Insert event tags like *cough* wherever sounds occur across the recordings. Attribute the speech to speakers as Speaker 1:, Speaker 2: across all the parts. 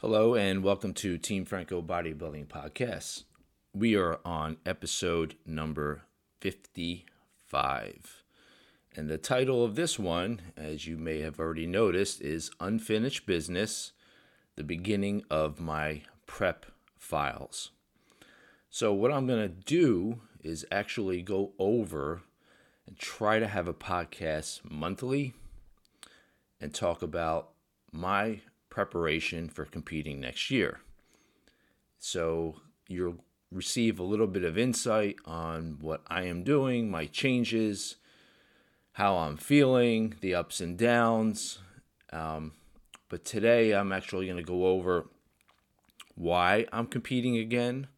Speaker 1: Hello, and welcome to Team Franco Bodybuilding Podcast. We are on episode number 55. And the title of this one, as you may have already noticed, is Unfinished Business The Beginning of My Prep Files. So, what I'm going to do is actually go over and try to have a podcast monthly and talk about my preparation for competing next year. So you'll receive a little bit of insight on what I am doing, my changes, how I'm feeling, the ups and downs. Um, but today I'm actually going to go over why I'm competing again.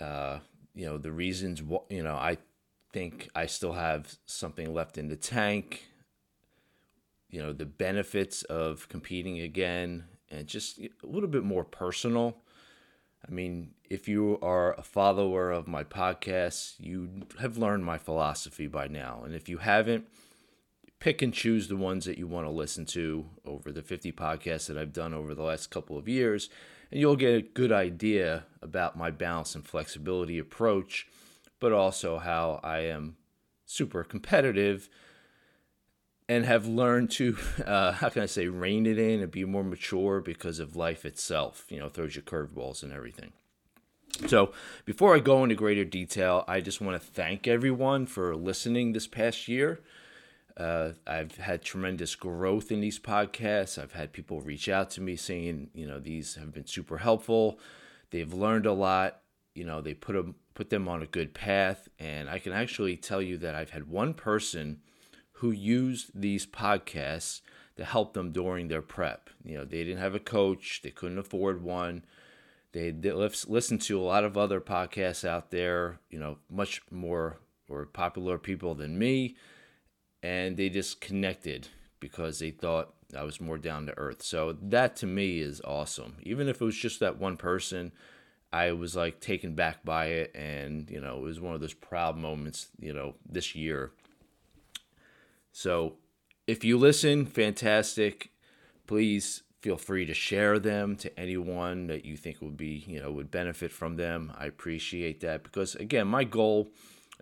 Speaker 1: Uh, you know, the reasons, wh- you know, I think I still have something left in the tank you know the benefits of competing again and just a little bit more personal. I mean if you are a follower of my podcast you have learned my philosophy by now. And if you haven't pick and choose the ones that you want to listen to over the 50 podcasts that i've done over the last couple of years and you'll get a good idea about my balance and flexibility approach but also how i am super competitive and have learned to *laughs* uh, how can I say rein it in and be more mature because of life itself. You know, throws you curveballs and everything. So before I go into greater detail, I just want to thank everyone for listening this past year. Uh, I've had tremendous growth in these podcasts. I've had people reach out to me saying, you know, these have been super helpful. They've learned a lot. You know, they put them put them on a good path, and I can actually tell you that I've had one person who used these podcasts to help them during their prep. You know, they didn't have a coach, they couldn't afford one. They listened to a lot of other podcasts out there, you know, much more or popular people than me, and they just connected because they thought I was more down to earth. So that to me is awesome. Even if it was just that one person, I was like taken back by it, and you know, it was one of those proud moments, you know, this year so if you listen, fantastic. Please feel free to share them to anyone that you think would be, you know, would benefit from them. I appreciate that because again, my goal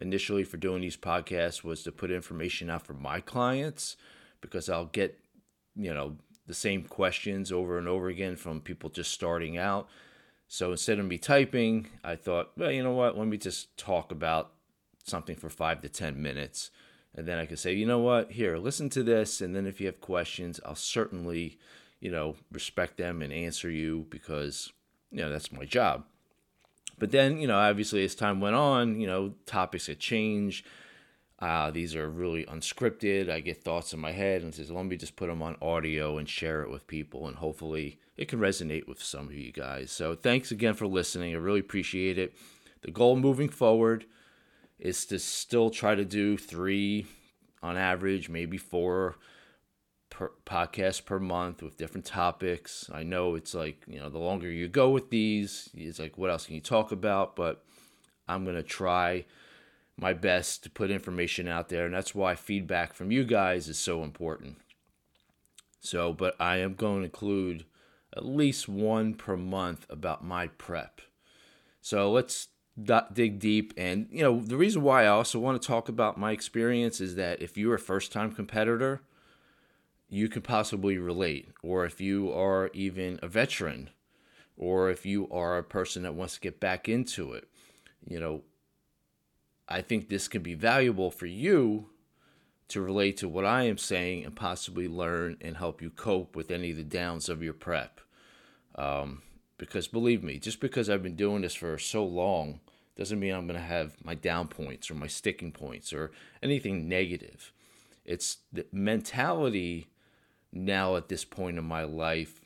Speaker 1: initially for doing these podcasts was to put information out for my clients because I'll get, you know, the same questions over and over again from people just starting out. So instead of me typing, I thought, well, you know what? Let me just talk about something for five to 10 minutes and then I could say, you know what, here, listen to this, and then if you have questions, I'll certainly, you know, respect them and answer you because, you know, that's my job. But then, you know, obviously as time went on, you know, topics had changed. Uh, these are really unscripted. I get thoughts in my head and says, let me just put them on audio and share it with people, and hopefully it can resonate with some of you guys. So thanks again for listening. I really appreciate it. The goal moving forward is to still try to do three on average, maybe four per podcasts per month with different topics. I know it's like, you know, the longer you go with these, it's like, what else can you talk about? But I'm going to try my best to put information out there. And that's why feedback from you guys is so important. So, but I am going to include at least one per month about my prep. So let's dig deep. And, you know, the reason why I also want to talk about my experience is that if you're a first time competitor, you can possibly relate. Or if you are even a veteran, or if you are a person that wants to get back into it, you know, I think this can be valuable for you to relate to what I am saying and possibly learn and help you cope with any of the downs of your prep. Um, because believe me, just because I've been doing this for so long doesn't mean I'm going to have my down points or my sticking points or anything negative. It's the mentality now at this point in my life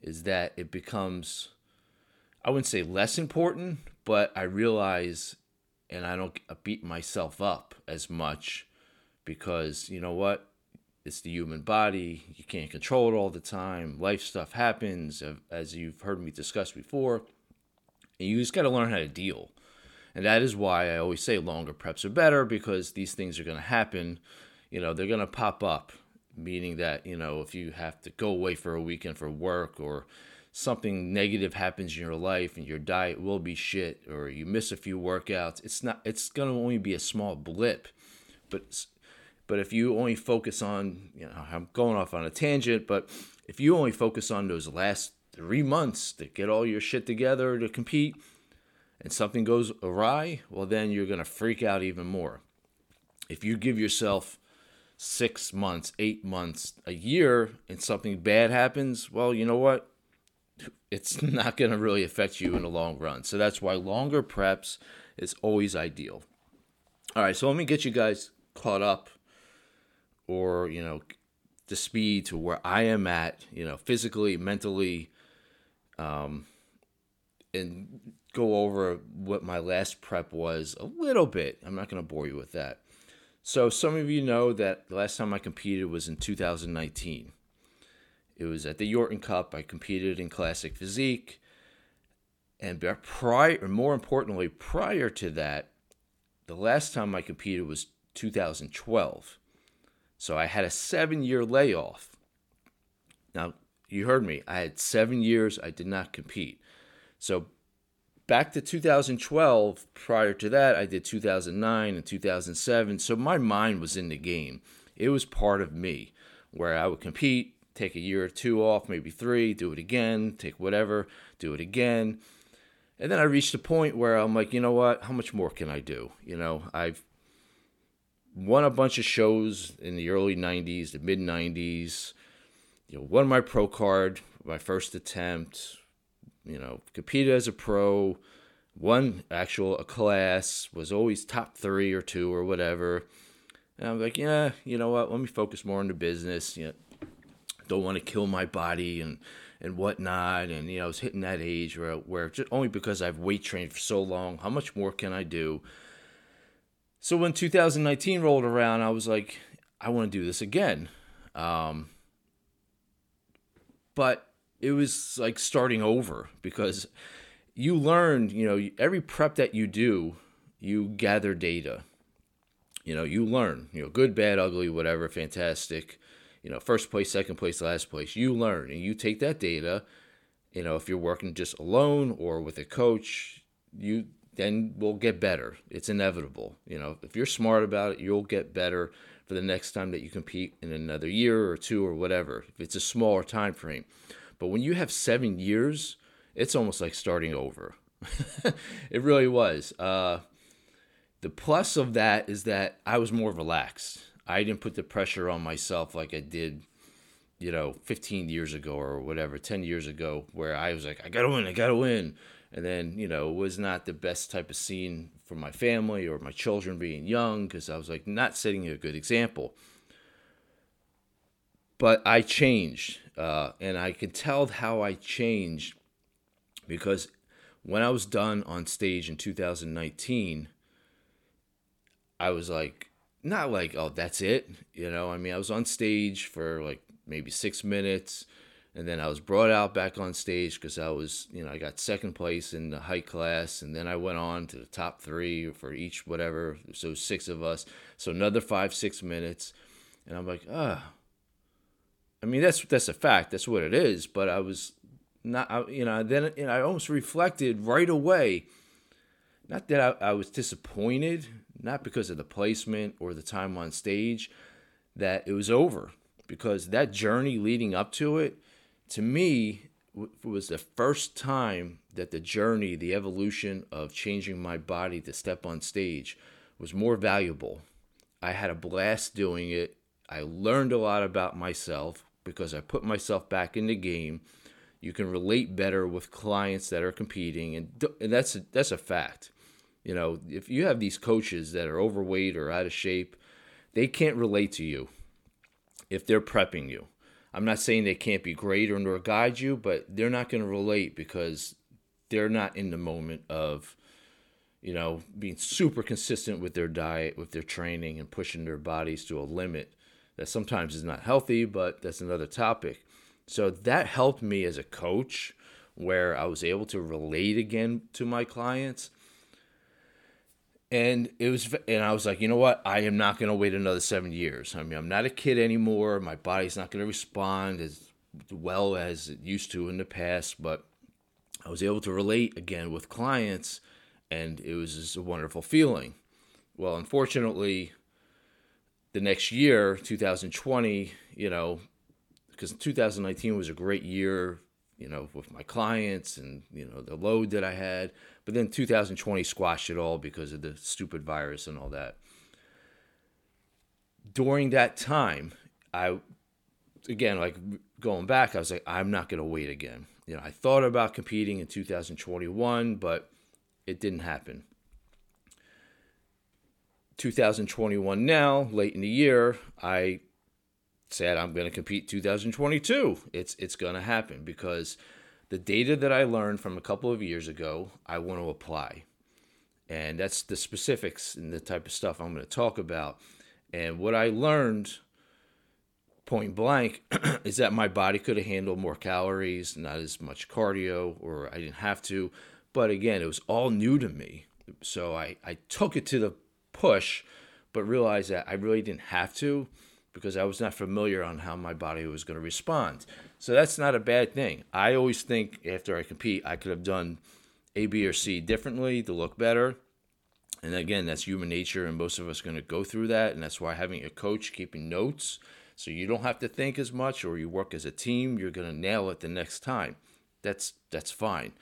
Speaker 1: is that it becomes, I wouldn't say less important, but I realize and I don't beat myself up as much because you know what? it's the human body. You can't control it all the time. Life stuff happens, as you've heard me discuss before. And you just got to learn how to deal. And that is why I always say longer preps are better because these things are going to happen. You know, they're going to pop up. meaning that, you know, if you have to go away for a weekend for work or something negative happens in your life and your diet will be shit or you miss a few workouts, it's not it's going to only be a small blip. But but if you only focus on, you know, I'm going off on a tangent, but if you only focus on those last 3 months to get all your shit together to compete and something goes awry, well then you're going to freak out even more. If you give yourself six months, eight months, a year, and something bad happens, well, you know what? It's *laughs* not going to really affect you in the long run. So that's why longer preps is always ideal. All right, so let me get you guys caught up or, you know, the speed to where I am at, you know, physically, mentally, um, and go over what my last prep was a little bit. I'm not going to bore you with that. So, some of you know that the last time I competed was in 2019. It was at the Yorton Cup. I competed in Classic Physique. And prior, or more importantly, prior to that, the last time I competed was 2012. So I had a seven year layoff. Now, you heard me. I had seven years I did not compete. So back to 2012, prior to that, I did 2009 and 2007. So my mind was in the game. It was part of me where I would compete, take a year or two off, maybe three, do it again, take whatever, do it again. And then I reached a point where I'm like, you know what? How much more can I do? You know, I've won a bunch of shows in the early 90s, the mid 90s. You know, won my pro card, my first attempt, you know, competed as a pro, won actual a class, was always top three or two or whatever. And I'm like, yeah, you know what? Let me focus more on the business. You know, don't want to kill my body and and whatnot. And you know, I was hitting that age where where just only because I've weight trained for so long, how much more can I do? So when 2019 rolled around, I was like, I want to do this again. Um, but it was like starting over because you learn, you know, every prep that you do, you gather data. You know, you learn, you know, good, bad, ugly, whatever, fantastic. You know, first place, second place, last place. You learn and you take that data. You know, if you're working just alone or with a coach, you then will get better. It's inevitable. You know, if you're smart about it, you'll get better for the next time that you compete in another year or two or whatever. If it's a smaller time frame. But when you have seven years, it's almost like starting over. *laughs* it really was. Uh, the plus of that is that I was more relaxed. I didn't put the pressure on myself like I did, you know, 15 years ago or whatever, 10 years ago, where I was like, I gotta win, I gotta win. And then, you know, it was not the best type of scene for my family or my children being young because I was like not setting a good example. But I changed uh, and I could tell how I changed because when I was done on stage in 2019, I was like, not like, oh, that's it. You know, I mean, I was on stage for like maybe six minutes. And then I was brought out back on stage because I was, you know, I got second place in the height class. And then I went on to the top three for each, whatever. So six of us. So another five, six minutes. And I'm like, ah, I mean, that's that's a fact. That's what it is. But I was not, you know, then you know, I almost reflected right away. Not that I, I was disappointed, not because of the placement or the time on stage, that it was over. Because that journey leading up to it, to me, it was the first time that the journey, the evolution of changing my body to step on stage was more valuable. I had a blast doing it. I learned a lot about myself, because I put myself back in the game. You can relate better with clients that are competing, and, and that's a, that's a fact. You know, if you have these coaches that are overweight or out of shape, they can't relate to you if they're prepping you. I'm not saying they can't be great or nor guide you, but they're not going to relate because they're not in the moment of, you know, being super consistent with their diet, with their training, and pushing their bodies to a limit that sometimes is not healthy, but that's another topic. So that helped me as a coach where I was able to relate again to my clients. And it was and i was like you know what? I am not going to wait another seven years. I mean i'm not a kid anymore. My body's not going to respond as well as it used to in the past but i was able to relate again with clients and it was just a wonderful feeling. Well unfortunately the next year 2020 you know because 2019 was a great year you know with my clients and you know the load that i had but then 2020 squashed it all because of the stupid virus and all that. During that time, I, again, like going back, I was like, I'm not going to wait again. You know, I thought about competing in 2021, but it didn't happen. 2021 now, late in the year, I said I'm going to compete 2022. It's it's going to happen because the data that I learned from a couple of years ago, I want to apply. And that's the specifics and the type of stuff I'm going to talk about. And what I learned point blank *clears throat* is that my body could have handled more calories, not as much cardio, or I didn't have to. But again, it was all new to me. So I, I took it to the push, but realized that I really didn't have to because I was not familiar on how my body was going to respond. So that's not a bad thing. I always think after I compete, I could have done A, B, or C differently to look better. And again, that's human nature, and most of us are going to go through that. And that's why having a coach keeping notes so you don't have to think as much or you work as a team, you're going to nail it the next time. That's that's fine.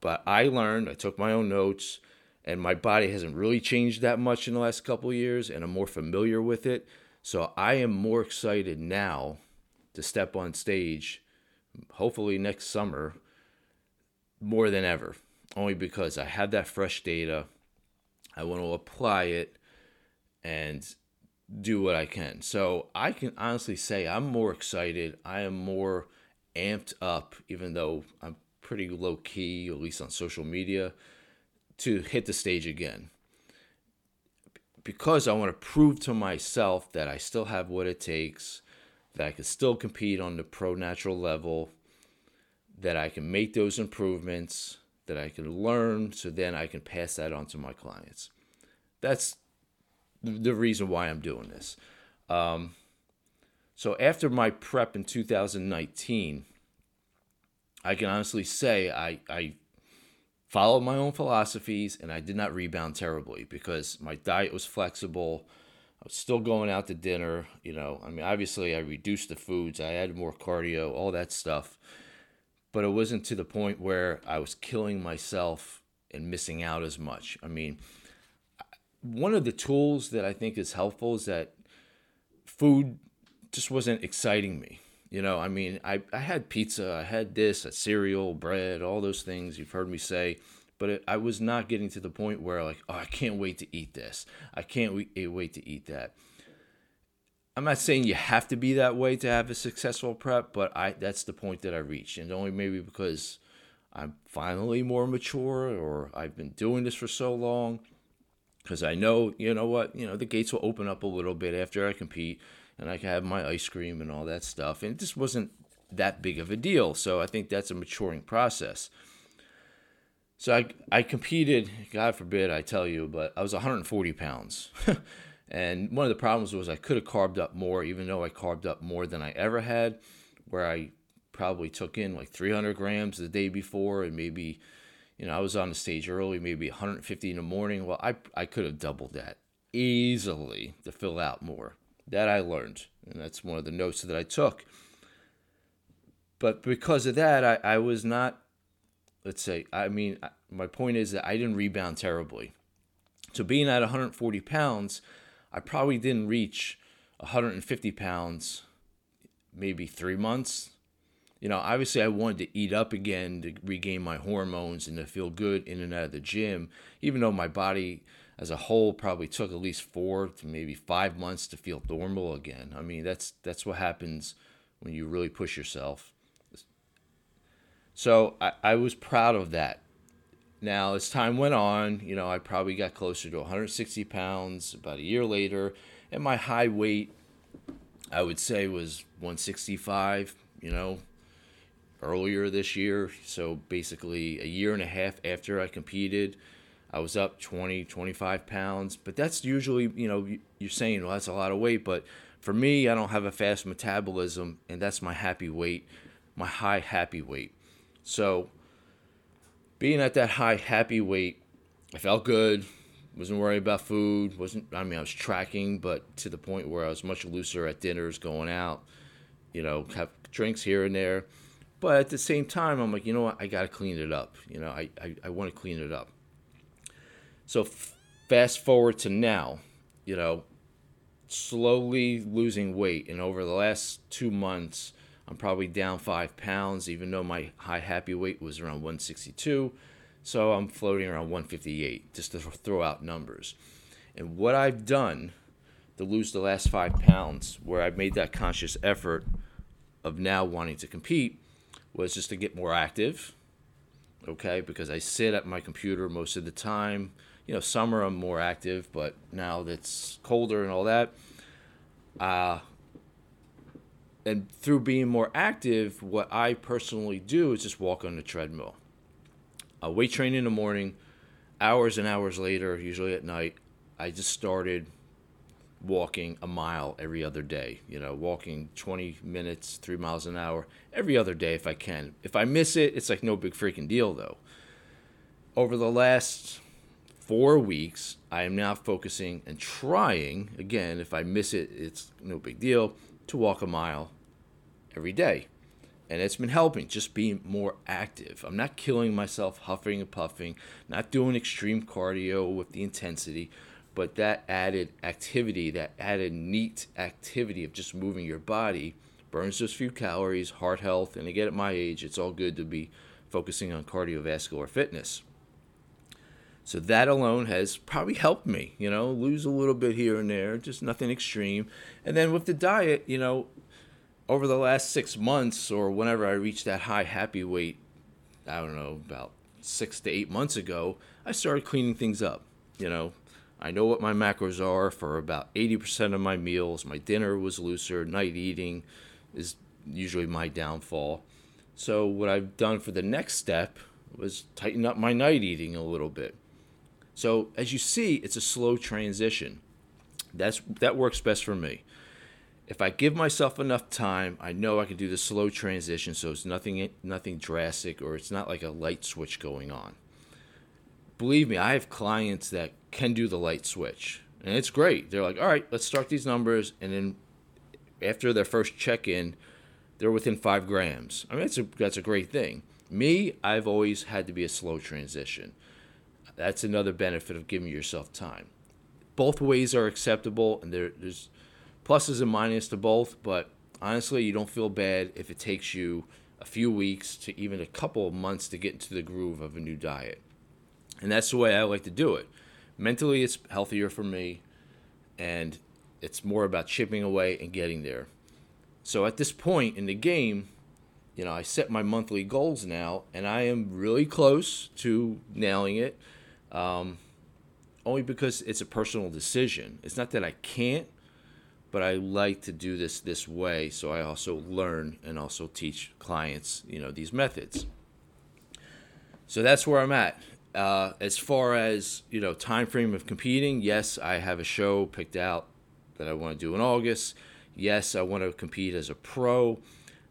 Speaker 1: But I learned, I took my own notes, and my body hasn't really changed that much in the last couple years, and I'm more familiar with it. So I am more excited now to step on stage, hopefully next summer, more than ever. Only because I have that fresh data. I want to apply it and do what I can. So I can honestly say I'm more excited. I am more amped up, even though I'm pretty low key, at least on social media, to hit the stage again. Because I want to prove to myself that I still have what it takes that I can still compete on the pro natural level, that I can make those improvements, that I can learn, so then I can pass that on to my clients. That's the reason why I'm doing this. Um, so after my prep in 2019, I can honestly say I, I followed my own philosophies and I did not rebound terribly because my diet was flexible. I was still going out to dinner. You know, I mean, obviously, I reduced the foods, I added more cardio, all that stuff. But it wasn't to the point where I was killing myself and missing out as much. I mean, one of the tools that I think is helpful is that food just wasn't exciting me. You know, I mean, I, I had pizza, I had this, a cereal, bread, all those things you've heard me say but it, I was not getting to the point where like, oh, I can't wait to eat this. I can't wait, eh, wait to eat that. I'm not saying you have to be that way to have a successful prep, but I that's the point that I reached, and only maybe because I'm finally more mature, or I've been doing this for so long. Because I know, you know what, you know, the gates will open up a little bit after I compete, and I can have my ice cream and all that stuff, and it just wasn't that big of a deal. So I think that's a maturing process. So I, I competed, God forbid I tell you, but I was 140 pounds. *laughs* and one of the problems was I could have carved up more, even though I carved up more than I ever had, where I probably took in like 300 grams the day before and maybe, you know, I was on the stage early, maybe 150 in the morning. Well, I, I could have doubled that easily to fill out more. That I learned. And that's one of the notes that I took. But because of that, I, I was not let's say, I mean, my point is that I didn't rebound terribly. So being at 140 pounds, I probably didn't reach 150 pounds maybe three months. You know, obviously, I wanted to eat up again to regain my hormones and to feel good in and out of the gym, even though my body as a whole probably took at least four to maybe five months to feel normal again. I mean, that's that's what happens when you really push yourself. So I, I was proud of that. Now, as time went on, you know, I probably got closer to 160 pounds about a year later, and my high weight, I would say, was 165, you know, earlier this year. So basically, a year and a half after I competed, I was up 20, 25 pounds, but that's usually, you know, you're saying, well, that's a lot of weight, but for me, I don't have a fast metabolism, and that's my happy weight, my high happy weight. So, being at that high happy weight, I felt good, wasn't worried about food, wasn't, I mean, I was tracking, but to the point where I was much looser at dinners, going out, you know, have drinks here and there. But at the same time, I'm like, you know what, I got to clean it up. You know, I, I, I want to clean it up. So fast forward to now, you know, slowly losing weight. And over the last two months, I'm probably down five pounds, even though my high happy weight was around 162. So I'm floating around 158, just to throw out numbers. And what I've done to lose the last five pounds, where I made that conscious effort of now wanting to compete, was just to get more active. Okay, because I sit at my computer most of the time you know, summer I'm more active, but now that's colder and all that. Uh, and through being more active, what I personally do is just walk on the treadmill. I weight train in the morning, hours and hours later, usually at night, I just started walking a mile every other day. You know, walking 20 minutes, three miles an hour every other day if I can. If I miss it, it's like no big freaking deal though. Over the last four weeks, I am now focusing and trying, again, if I miss it, it's no big deal, to walk a mile every day. And it's been helping, just being more active. I'm not killing myself, huffing and puffing, not doing extreme cardio with the intensity, but that added activity, that added NEAT activity of just moving your body burns those few calories, heart health, and again at my age, it's all good to be focusing on cardiovascular fitness. So that alone has probably helped me, you know, lose a little bit here and there, just nothing extreme. And then with the diet, you know, over the last six months or whenever I reached that high happy weight, I don't know, about six to eight months ago, I started cleaning things up. You know, I know what my macros are for about 80% of my meals. My dinner was looser. Night eating is usually my downfall. So, what I've done for the next step was tighten up my night eating a little bit. So as you see, it's a slow transition. That's that works best for me. If I give myself enough time, I know I can do the slow transition so it's nothing nothing drastic or it's not like a light switch going on. Believe me, I have clients that can do the light switch. And it's great. They're like, "All right, let's start these numbers." And then after their first check-in, they're within 5 grams. I mean, that's a that's a great thing. Me, I've always had to be a slow transition. That's another benefit of giving yourself time. Both ways are acceptable, and there, there's pluses and minuses to both. But honestly, you don't feel bad if it takes you a few weeks to even a couple of months to get into the groove of a new diet. And that's the way I like to do it. Mentally, it's healthier for me, and it's more about chipping away and getting there. So at this point in the game, you know, I set my monthly goals now, and I am really close to nailing it um, only because it's a personal decision. It's not that I can't, but I like to do this this way. So I also learn and also teach clients, you know, these methods. So that's where I'm at. Uh, as far as you know, time frame of competing, yes, I have a show picked out that I want to do in August. Yes, I want to compete as a pro.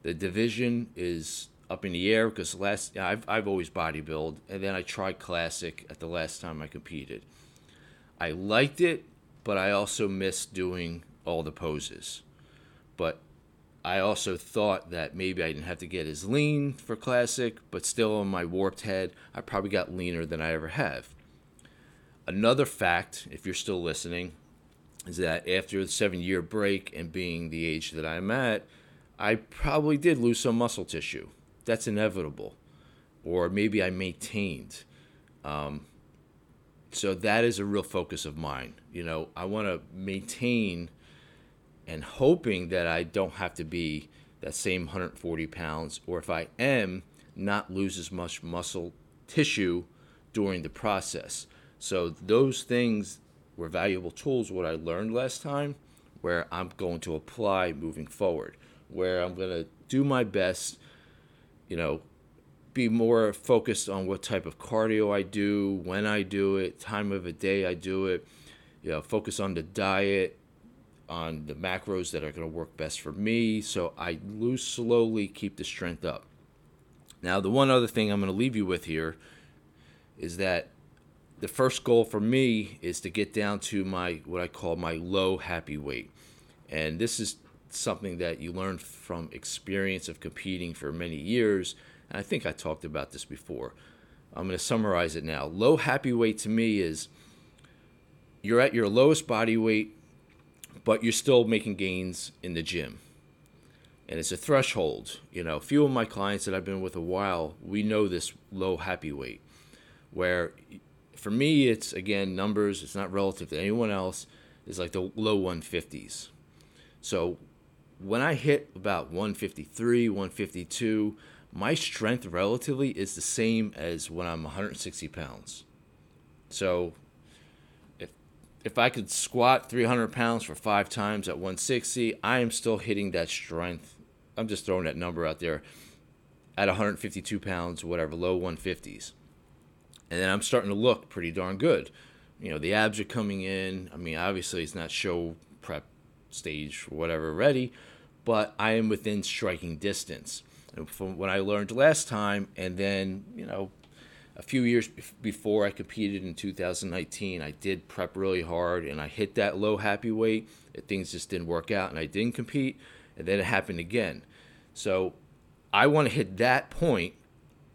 Speaker 1: The division is up in the air because last I've I've always bodybuild, and then I tried classic at the last time I competed. I liked it, but I also missed doing all the poses. But I also thought that maybe I didn't have to get as lean for classic, but still in my warped head, I probably got leaner than I ever have. Another fact, if you're still listening, is that after the seven year break and being the age that I'm at, I probably did lose some muscle tissue that's inevitable. Or maybe I maintained. Um, so that is a real focus of mine. You know, I want to maintain and hoping that I don't have to be that same 140 pounds, or if I am, not lose as much muscle tissue during the process. So those things were valuable tools, what I learned last time, where I'm going to apply moving forward, where I'm going to do my best you know, be more focused on what type of cardio I do, when I do it, time of the day I do it. You know, focus on the diet, on the macros that are going to work best for me. So I lose slowly, keep the strength up. Now, the one other thing I'm going to leave you with here is that the first goal for me is to get down to my what I call my low happy weight. And this is something that you learn from experience of competing for many years. And I think I talked about this before. I'm going to summarize it now. Low happy weight to me is you're at your lowest body weight, but you're still making gains in the gym. And it's a threshold. You know, a few of my clients that I've been with a while, we know this low happy weight, where for me, it's again numbers, it's not relative to anyone else, it's like the low 150s. So when I hit about 153, 152, my strength relatively is the same as when I'm 160 pounds. So if if I could squat 300 pounds for five times at 160, I am still hitting that strength. I'm just throwing that number out there at 152 pounds, whatever, low 150s. And then I'm starting to look pretty darn good. You know, the abs are coming in. I mean, obviously, it's not show prep stage whatever ready, but I am within striking distance. And from what I learned last time, and then, you know, a few years before I competed in 2019, I did prep really hard and I hit that low happy weight. Things just didn't work out and I didn't compete. And then it happened again. So I want to hit that point.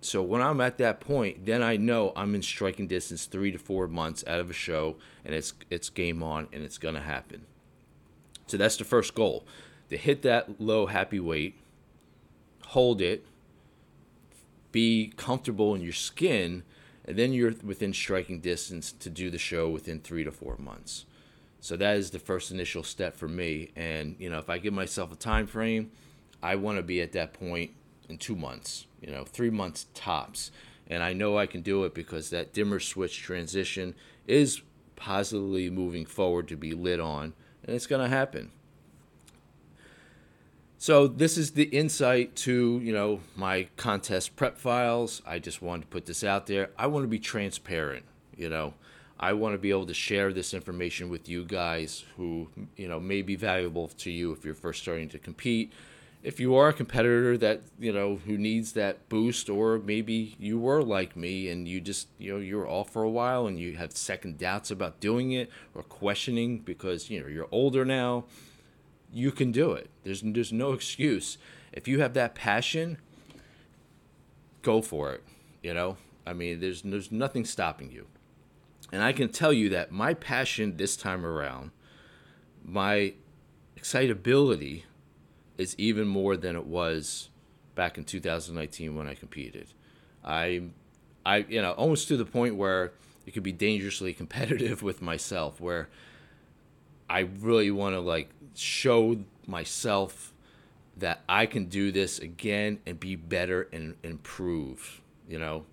Speaker 1: So when I'm at that point, then I know I'm in striking distance three to four months out of a show and it's it's game on and it's gonna happen. So that's the first goal to hit that low happy weight, hold it, be comfortable in your skin, and then you're within striking distance to do the show within three to four months. So that is the first initial step for me. And you know, if I give myself a time frame, I want to be at that point in two months. You know, three months tops. And I know I can do it because that dimmer switch transition is positively moving forward to be lit on and it's going to happen. So this is the insight to, you know, my contest prep files. I just wanted to put this out there. I want to be transparent, you know. I want to be able to share this information with you guys who, you know, may be valuable to you if you're first starting to compete if you are a competitor that you know who needs that boost or maybe you were like me and you just you know you're off for a while and you have second doubts about doing it or questioning because you know you're older now you can do it. There's there's no excuse. If you have that passion go for it you know? I mean there's there's nothing stopping you. And i can tell you that my passion this time around my excitability is even more than it was back in 2019 when I competed. I, I, you know, almost to the point where it could be dangerously *laughs* competitive with myself, where I really want to like show myself that I can do this again and be better and improve, you know,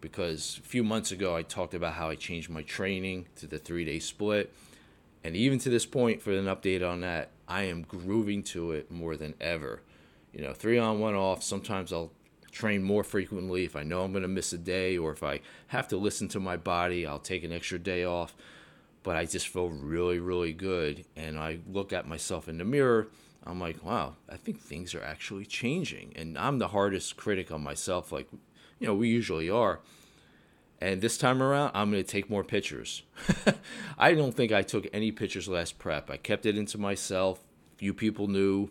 Speaker 1: because a few months ago I talked about how I changed my training to the three day split. And even to this point, for an update on that, I am grooving to it more than ever. You know, three on, one off. Sometimes I'll train more frequently if I know I'm going to miss a day or if I have to listen to my body, I'll take an extra day off. But I just feel really, really good. And I look at myself in the mirror. I'm like, wow, I think things are actually changing. And I'm the hardest critic on myself, like, you know, we usually are. And this time around, I'm going to take more pictures. *laughs* I don't think I took any pictures last prep. I kept it into myself. Few people knew.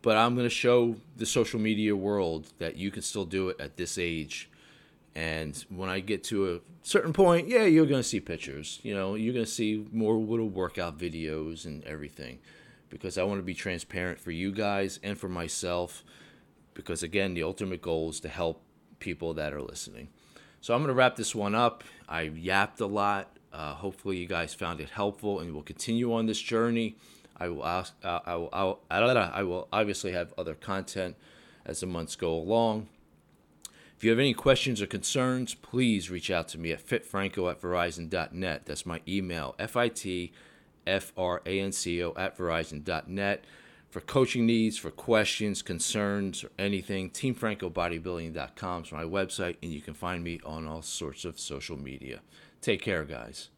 Speaker 1: But I'm going to show the social media world that you can still do it at this age. And when I get to a certain point, yeah, you're going to see pictures. You know, you're going to see more little workout videos and everything. Because I want to be transparent for you guys and for myself. Because again, the ultimate goal is to help people that are listening. So I'm going to wrap this one up. I yapped a lot. Uh, hopefully, you guys found it helpful and will continue on this journey. I will ask, uh, I, will, I, will, I will obviously have other content as the months go along. If you have any questions or concerns, please reach out to me at fitfranco at verizon.net. That's my email, F I T F R A N C O at verizon.net. for coaching needs, for questions, concerns, or anything, teamfrancobodybuilding.com is my website, and you can find me on all sorts of social media. Take care, guys.